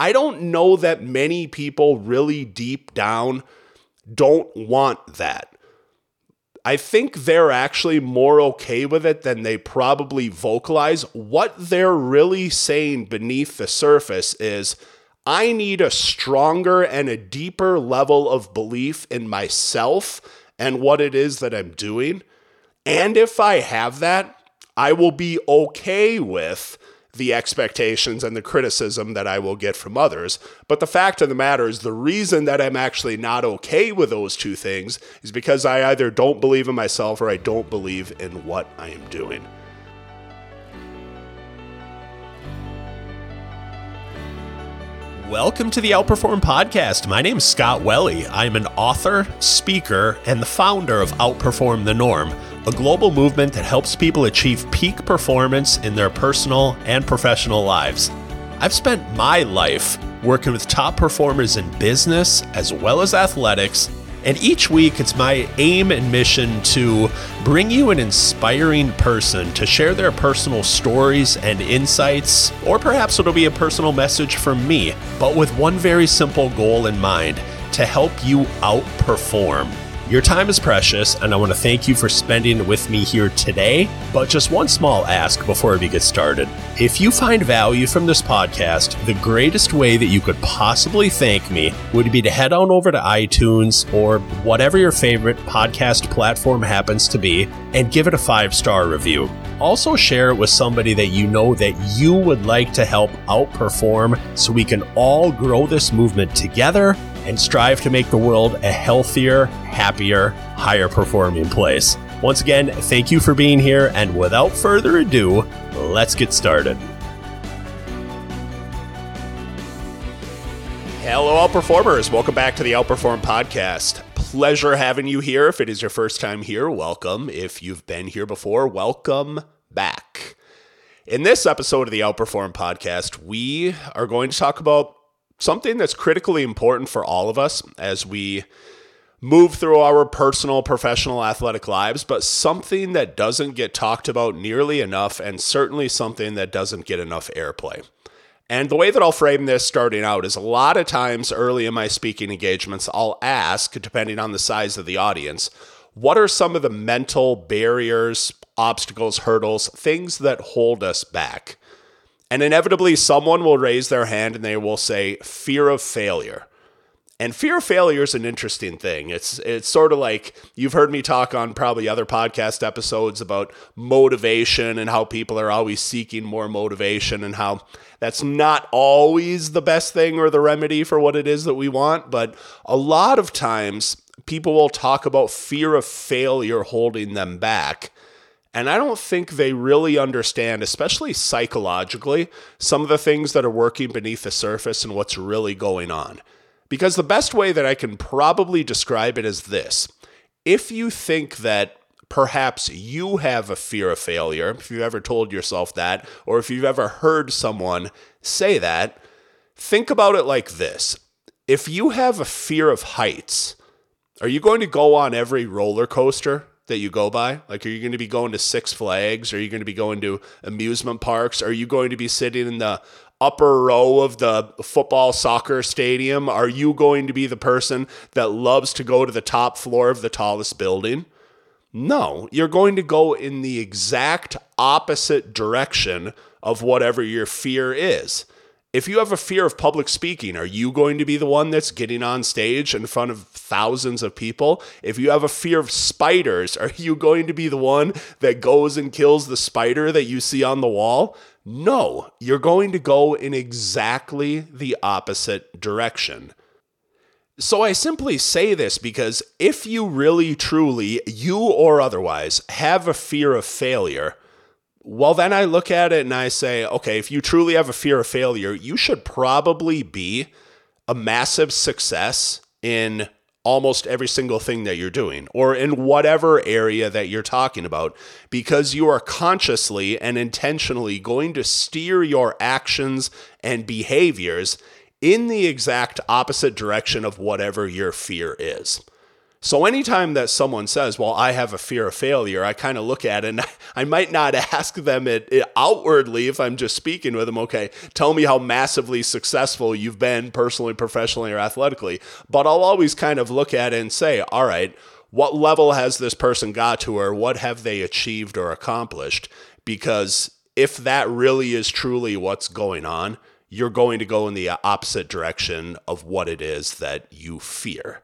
I don't know that many people really deep down don't want that. I think they're actually more okay with it than they probably vocalize. What they're really saying beneath the surface is I need a stronger and a deeper level of belief in myself and what it is that I'm doing. And if I have that, I will be okay with the expectations and the criticism that I will get from others. But the fact of the matter is, the reason that I'm actually not okay with those two things is because I either don't believe in myself or I don't believe in what I am doing. Welcome to the Outperform Podcast. My name is Scott Welle. I'm an author, speaker, and the founder of Outperform the Norm a global movement that helps people achieve peak performance in their personal and professional lives. I've spent my life working with top performers in business as well as athletics, and each week it's my aim and mission to bring you an inspiring person to share their personal stories and insights, or perhaps it'll be a personal message from me, but with one very simple goal in mind to help you outperform. Your time is precious, and I want to thank you for spending it with me here today. But just one small ask before we get started. If you find value from this podcast, the greatest way that you could possibly thank me would be to head on over to iTunes or whatever your favorite podcast platform happens to be and give it a five star review. Also, share it with somebody that you know that you would like to help outperform so we can all grow this movement together and strive to make the world a healthier, happier, higher performing place. Once again, thank you for being here, and without further ado, let's get started. Hello, Outperformers. Welcome back to the Outperform Podcast. Pleasure having you here. If it is your first time here, welcome. If you've been here before, welcome back. In this episode of the Outperform Podcast, we are going to talk about something that's critically important for all of us as we move through our personal, professional, athletic lives, but something that doesn't get talked about nearly enough, and certainly something that doesn't get enough airplay. And the way that I'll frame this starting out is a lot of times early in my speaking engagements, I'll ask, depending on the size of the audience, what are some of the mental barriers, obstacles, hurdles, things that hold us back? And inevitably, someone will raise their hand and they will say, fear of failure. And fear of failure is an interesting thing. It's it's sort of like you've heard me talk on probably other podcast episodes about motivation and how people are always seeking more motivation and how that's not always the best thing or the remedy for what it is that we want, but a lot of times people will talk about fear of failure holding them back and I don't think they really understand, especially psychologically, some of the things that are working beneath the surface and what's really going on. Because the best way that I can probably describe it is this if you think that perhaps you have a fear of failure, if you've ever told yourself that, or if you've ever heard someone say that, think about it like this. If you have a fear of heights, are you going to go on every roller coaster that you go by? Like, are you going to be going to Six Flags? Are you going to be going to amusement parks? Are you going to be sitting in the upper row of the football soccer stadium? Are you going to be the person that loves to go to the top floor of the tallest building? No, you're going to go in the exact opposite direction of whatever your fear is. If you have a fear of public speaking, are you going to be the one that's getting on stage in front of thousands of people? If you have a fear of spiders, are you going to be the one that goes and kills the spider that you see on the wall? No, you're going to go in exactly the opposite direction. So I simply say this because if you really, truly, you or otherwise, have a fear of failure, well, then I look at it and I say, okay, if you truly have a fear of failure, you should probably be a massive success in almost every single thing that you're doing or in whatever area that you're talking about because you are consciously and intentionally going to steer your actions and behaviors in the exact opposite direction of whatever your fear is. So anytime that someone says, "Well, I have a fear of failure," I kind of look at it and I might not ask them it, it, outwardly if I'm just speaking with them, "Okay, tell me how massively successful you've been personally, professionally, or athletically." But I'll always kind of look at it and say, "All right, what level has this person got to or what have they achieved or accomplished?" Because if that really is truly what's going on, you're going to go in the opposite direction of what it is that you fear.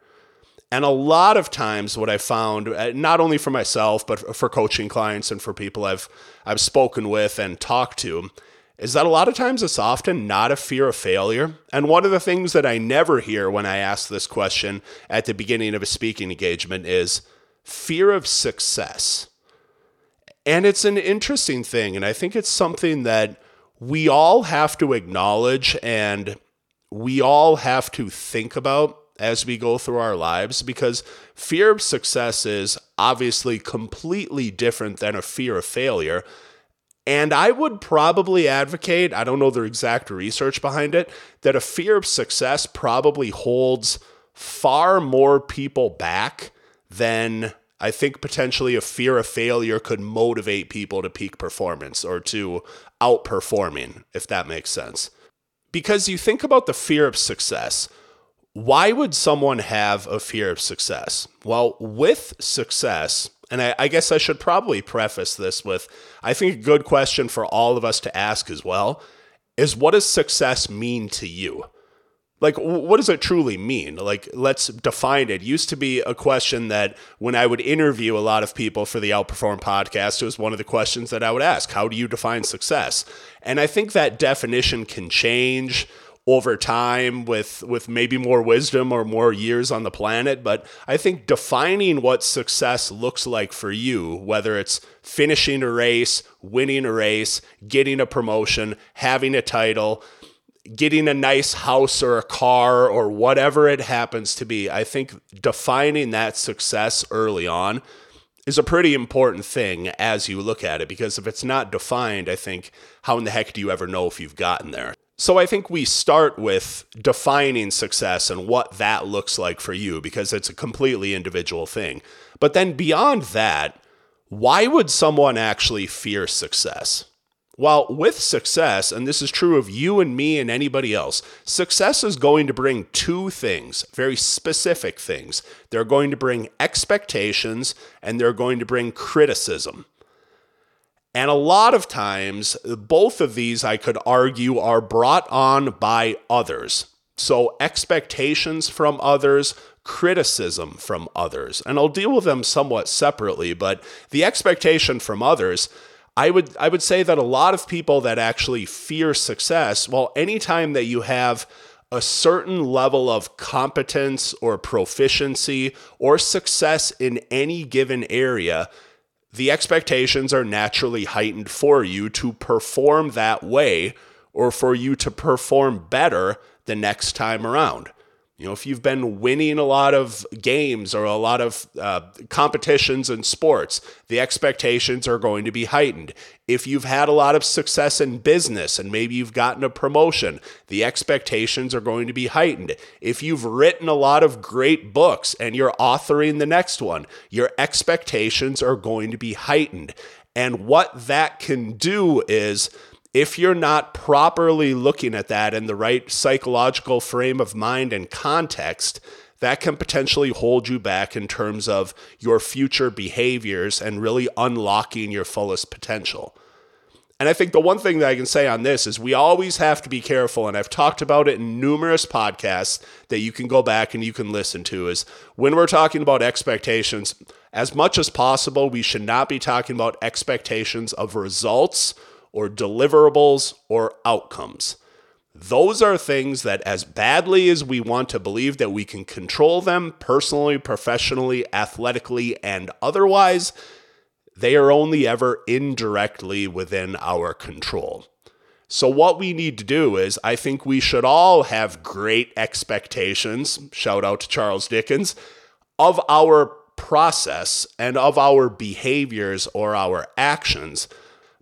And a lot of times, what I found, uh, not only for myself, but for coaching clients and for people I've I've spoken with and talked to, is that a lot of times it's often not a fear of failure. And one of the things that I never hear when I ask this question at the beginning of a speaking engagement is fear of success. And it's an interesting thing, and I think it's something that we all have to acknowledge and we all have to think about as we go through our lives because fear of success is obviously completely different than a fear of failure. And I would probably advocate, I don't know the exact research behind it, that a fear of success probably holds far more people back than I think potentially a fear of failure could motivate people to peak performance or to outperforming, if that makes sense. Because you think about the fear of success why would someone have a fear of success? Well, with success, and I, I, guess I should probably preface this with I think a good question for all of us to ask as well is what does success mean to you? Like, what does it truly mean? Like, let's define it. it. Used to be a question that when I would interview a lot of people for the Outperform podcast, it was one of the questions that I would ask How do you define success? And I think that definition can change over time with with maybe more wisdom or more years on the planet but i think defining what success looks like for you whether it's finishing a race winning a race getting a promotion having a title getting a nice house or a car or whatever it happens to be i think defining that success early on is a pretty important thing as you look at it because if it's not defined i think how in the heck do you ever know if you've gotten there so I think we start with defining success and what that looks like for you because it's a completely individual thing. But then beyond that, why would someone actually fear success? Well, with success, and this is true of you and me and anybody else, success is going to bring two things, very specific things. They're going to bring expectations and they're going to bring criticism. And a lot of times, both of these, I could argue, are brought on by others. So, expectations from others, criticism from others. And I'll deal with them somewhat separately, but the expectation from others, I would I would say that a lot of people that actually fear success, well, anytime that you have a certain level of competence or proficiency or success in any given area, the expectations are naturally heightened for you to perform that way or for you to perform better the next time around. You know, if you've been winning a lot of games or a lot of uh, competitions in sports, the expectations are going to be heightened. If you've had a lot of success in business and maybe you've gotten a promotion, the expectations are going to be heightened. If you've written a lot of great books and you're authoring the next one, your expectations are going to be heightened. And what that can do is, if you're not properly looking at that in the right psychological frame of mind and context, that can potentially hold you back in terms of your future behaviors and really unlocking your fullest potential. And I think the one thing that I can say on this is we always have to be careful, and I've talked about it in numerous podcasts that you can go back and you can listen to, is when we're talking about expectations, as much as possible, we should not be talking about expectations of results or deliverables or outcomes. Those are things that, as badly as we want to believe that we can control them personally, professionally, athletically, and otherwise, they are only ever indirectly within our control. So, what we need to do is, I think we should all have great expectations, shout out to Charles Dickens, of our process and of our behaviors or our actions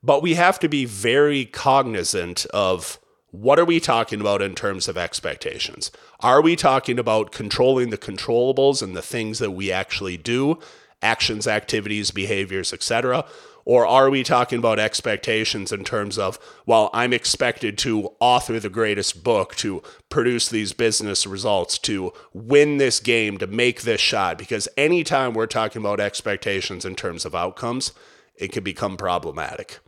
but we have to be very cognizant of what are we talking about in terms of expectations? Are we talking about controlling the controllables and the things that we actually do, actions, activities, behaviors, etc.? Or are we talking about expectations in terms of, well, I'm expected to author the greatest book, to produce these business results, to win this game, to make this shot? Because anytime we're talking about expectations in terms of outcomes, it can become problematic.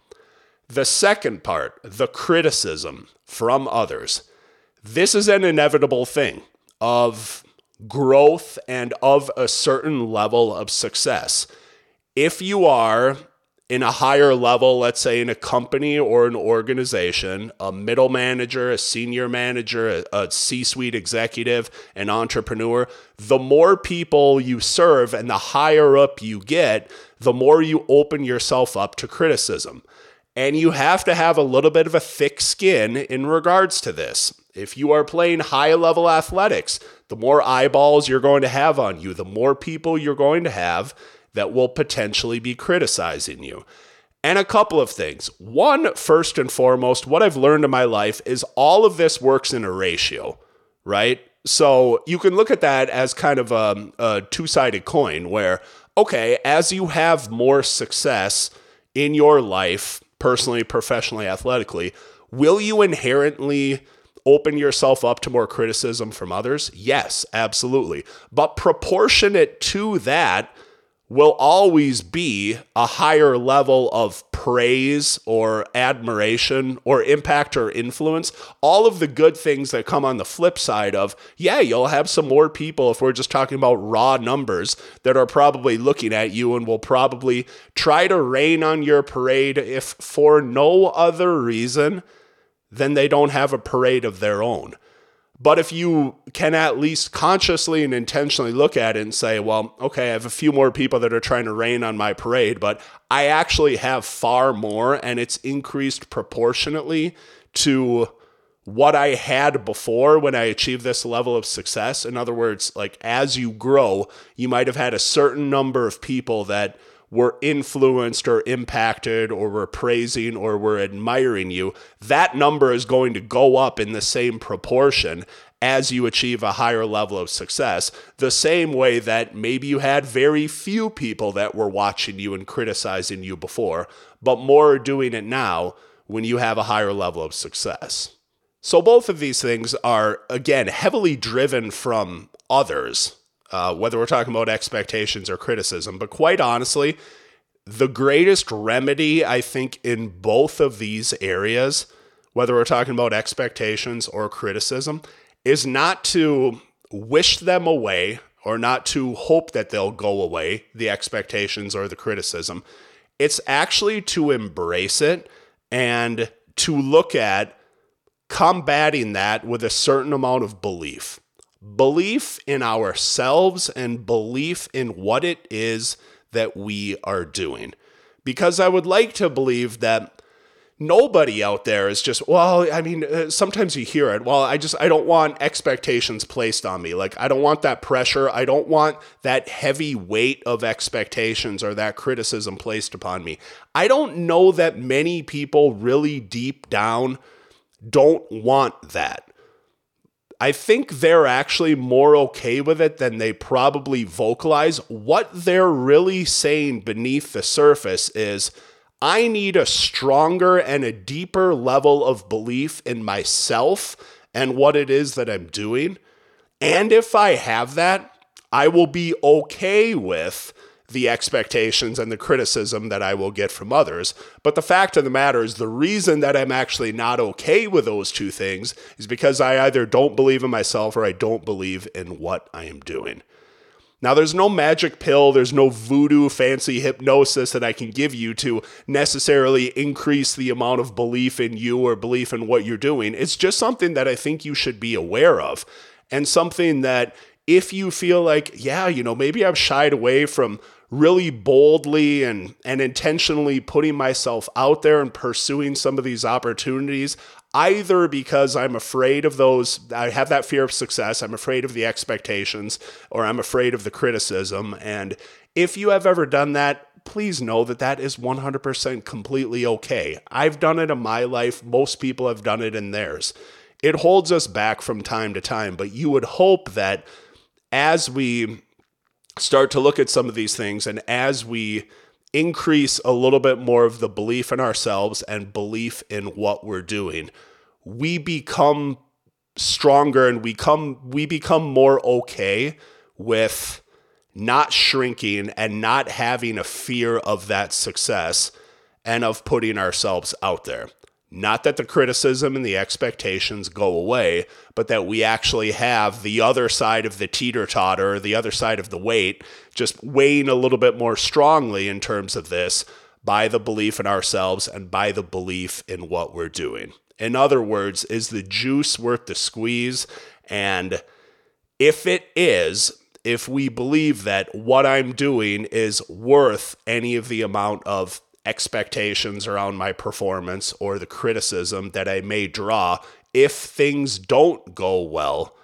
The second part, the criticism from others. This is an inevitable thing of growth and of a certain level of success. If you are in a higher level, let's say in a company or an organization, a middle manager, a senior manager, a, C suite executive, an entrepreneur, the more people you serve and the higher up you get, the more you open yourself up to criticism. And you have to have a little bit of a thick skin in regards to this. If you are playing high level athletics, the more eyeballs you're going to have on you, the more people you're going to have that will potentially be criticizing you. And a couple of things. One, first and foremost, what I've learned in my life is all of this works in a ratio, right? So you can look at that as kind of um, a, a two sided coin where, okay, as you have more success in your life, personally, professionally, athletically, will you inherently open yourself up to more criticism from others? Yes, absolutely. But proportionate to that, will always be a higher level of praise or admiration or impact or influence. All of the good things that come on the flip side of, yeah, you'll have some more people, if we're just talking about raw numbers, that are probably looking at you and will probably try to rain on your parade if for no other reason than they don't have a parade of their own. But if you can at least consciously and intentionally look at it and say, well, okay, I have a few more people that are trying to rain on my parade, but I actually have far more and it's increased proportionately to what I had before when I achieved this level of success. In other words, like as you grow, you might have had a certain number of people that were influenced or impacted or were praising or were admiring you, that number is going to go up in the same proportion as you achieve a higher level of success. The same way that maybe you had very few people that were watching you and criticizing you before, but more are doing it now when you have a higher level of success. So, both of these things are, again, heavily driven from others uh, whether we're talking about expectations or criticism. But quite honestly, the greatest remedy, I think, in both of these areas, whether we're talking about expectations or criticism, is not to wish them away or not to hope that they'll go away, the expectations or the criticism. It's actually to embrace it and to look at combating that with a certain amount of belief belief in ourselves and belief in what it is that we are doing. Because I would like to believe that nobody out there is just, well, I mean, uh, sometimes you hear it. Well, I just, I don't want expectations placed on me. Like, I don't want that pressure. I don't want that heavy weight of expectations or that criticism placed upon me. I don't know that many people really deep down don't want that. I think they're actually more okay with it than they probably vocalize. What they're really saying beneath the surface is I need a stronger and a deeper level of belief in myself and what it is that I'm doing. And if I have that, I will be okay with the expectations and the criticism that I will get from others. But the fact of the matter is, the reason that I'm actually not okay with those two things is because I either don't believe in myself or I don't believe in what I am doing. Now, there's no magic pill, there's no voodoo fancy hypnosis that I can give you to necessarily increase the amount of belief in you or belief in what you're doing. It's just something that I think you should be aware of and something that if you feel like, yeah, you know, maybe I've shied away from really boldly and and intentionally putting myself out there and pursuing some of these opportunities either because I'm afraid of those I have that fear of success, I'm afraid of the expectations or I'm afraid of the criticism and if you have ever done that please know that that is 100% completely okay. I've done it in my life, most people have done it in theirs. It holds us back from time to time, but you would hope that as we start to look at some of these things and as we increase a little bit more of the belief in ourselves and belief in what we're doing, we become stronger and we come we become more okay with not shrinking and not having a fear of that success and of putting ourselves out there. Not that the criticism and the expectations go away, but that we actually have the other side of the teeter totter, the other side of the weight, just weighing a little bit more strongly in terms of this by the belief in ourselves and by the belief in what we're doing. In other words, is the juice worth the squeeze? And if it is, if we believe that what I'm doing is worth any of the amount of expectations around my performance or the criticism that I may draw if things don't go well.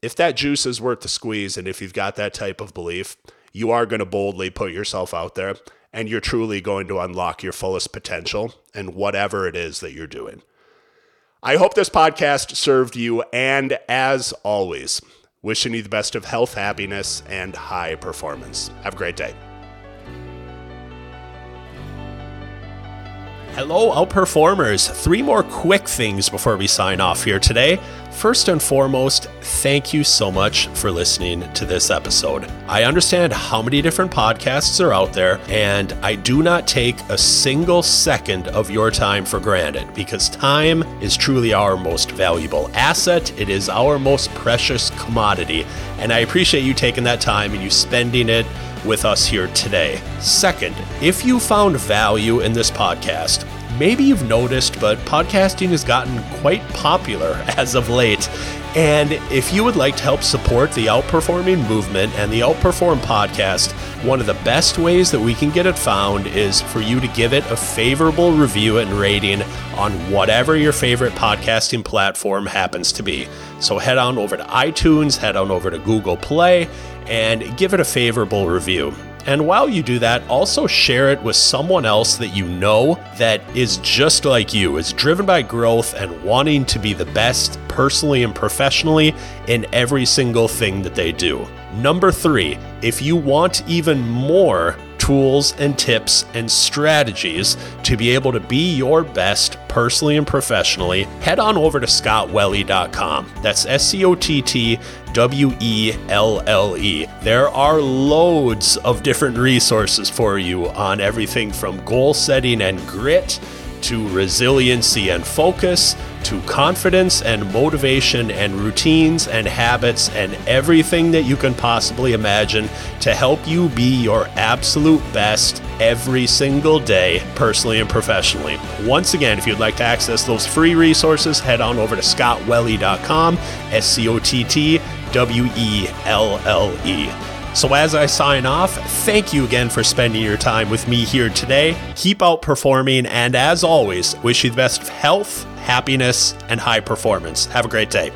If that juice is worth the squeeze, and if you've got that type of belief, you are going to boldly put yourself out there and you're truly going to unlock your fullest potential and whatever it is that you're doing. I hope this podcast served you, and as always, wishing you the best of health, happiness, and high performance. Have a great day. Hello, outperformers. Three more quick things before we sign off here today. First and foremost, thank you so much for listening to this episode. I understand how many different podcasts are out there, and I do not take a single second of your time for granted because time is truly our most valuable asset. It is our most precious commodity, and I appreciate you taking that time and you spending it with us here today. Second, if you found value in this podcast, maybe you've noticed, but podcasting has gotten quite popular as of late. And if you would like to help support the Outperforming movement and the Outperform podcast, one of the best ways that we can get it found is for you to give it a favorable review and rating on whatever your favorite podcasting platform happens to be. So head on over to iTunes, head on over to Google Play, and give it a favorable review. And while you do that, also share it with someone else that you know that is just like you, is driven by growth and wanting to be the best personally and professionally in every single thing that they do. Number three, if you want even more tools and tips and strategies to be able to be your best personally and professionally, head on over to scottwelle.com. That's S C O T T W E L L E. There are loads of different resources for you on everything from goal setting and grit to resiliency and focus, to confidence and motivation and routines and habits and everything that you can possibly imagine to help you be your absolute best every single day, personally and professionally. Once again, if you'd like to access those free resources, head on over to scottwelle.com, S C O T T W E L L E. So, as I sign off, thank you again for spending your time with me here today. Keep outperforming, and as always, wish you the best of health, happiness, and high performance. Have a great day.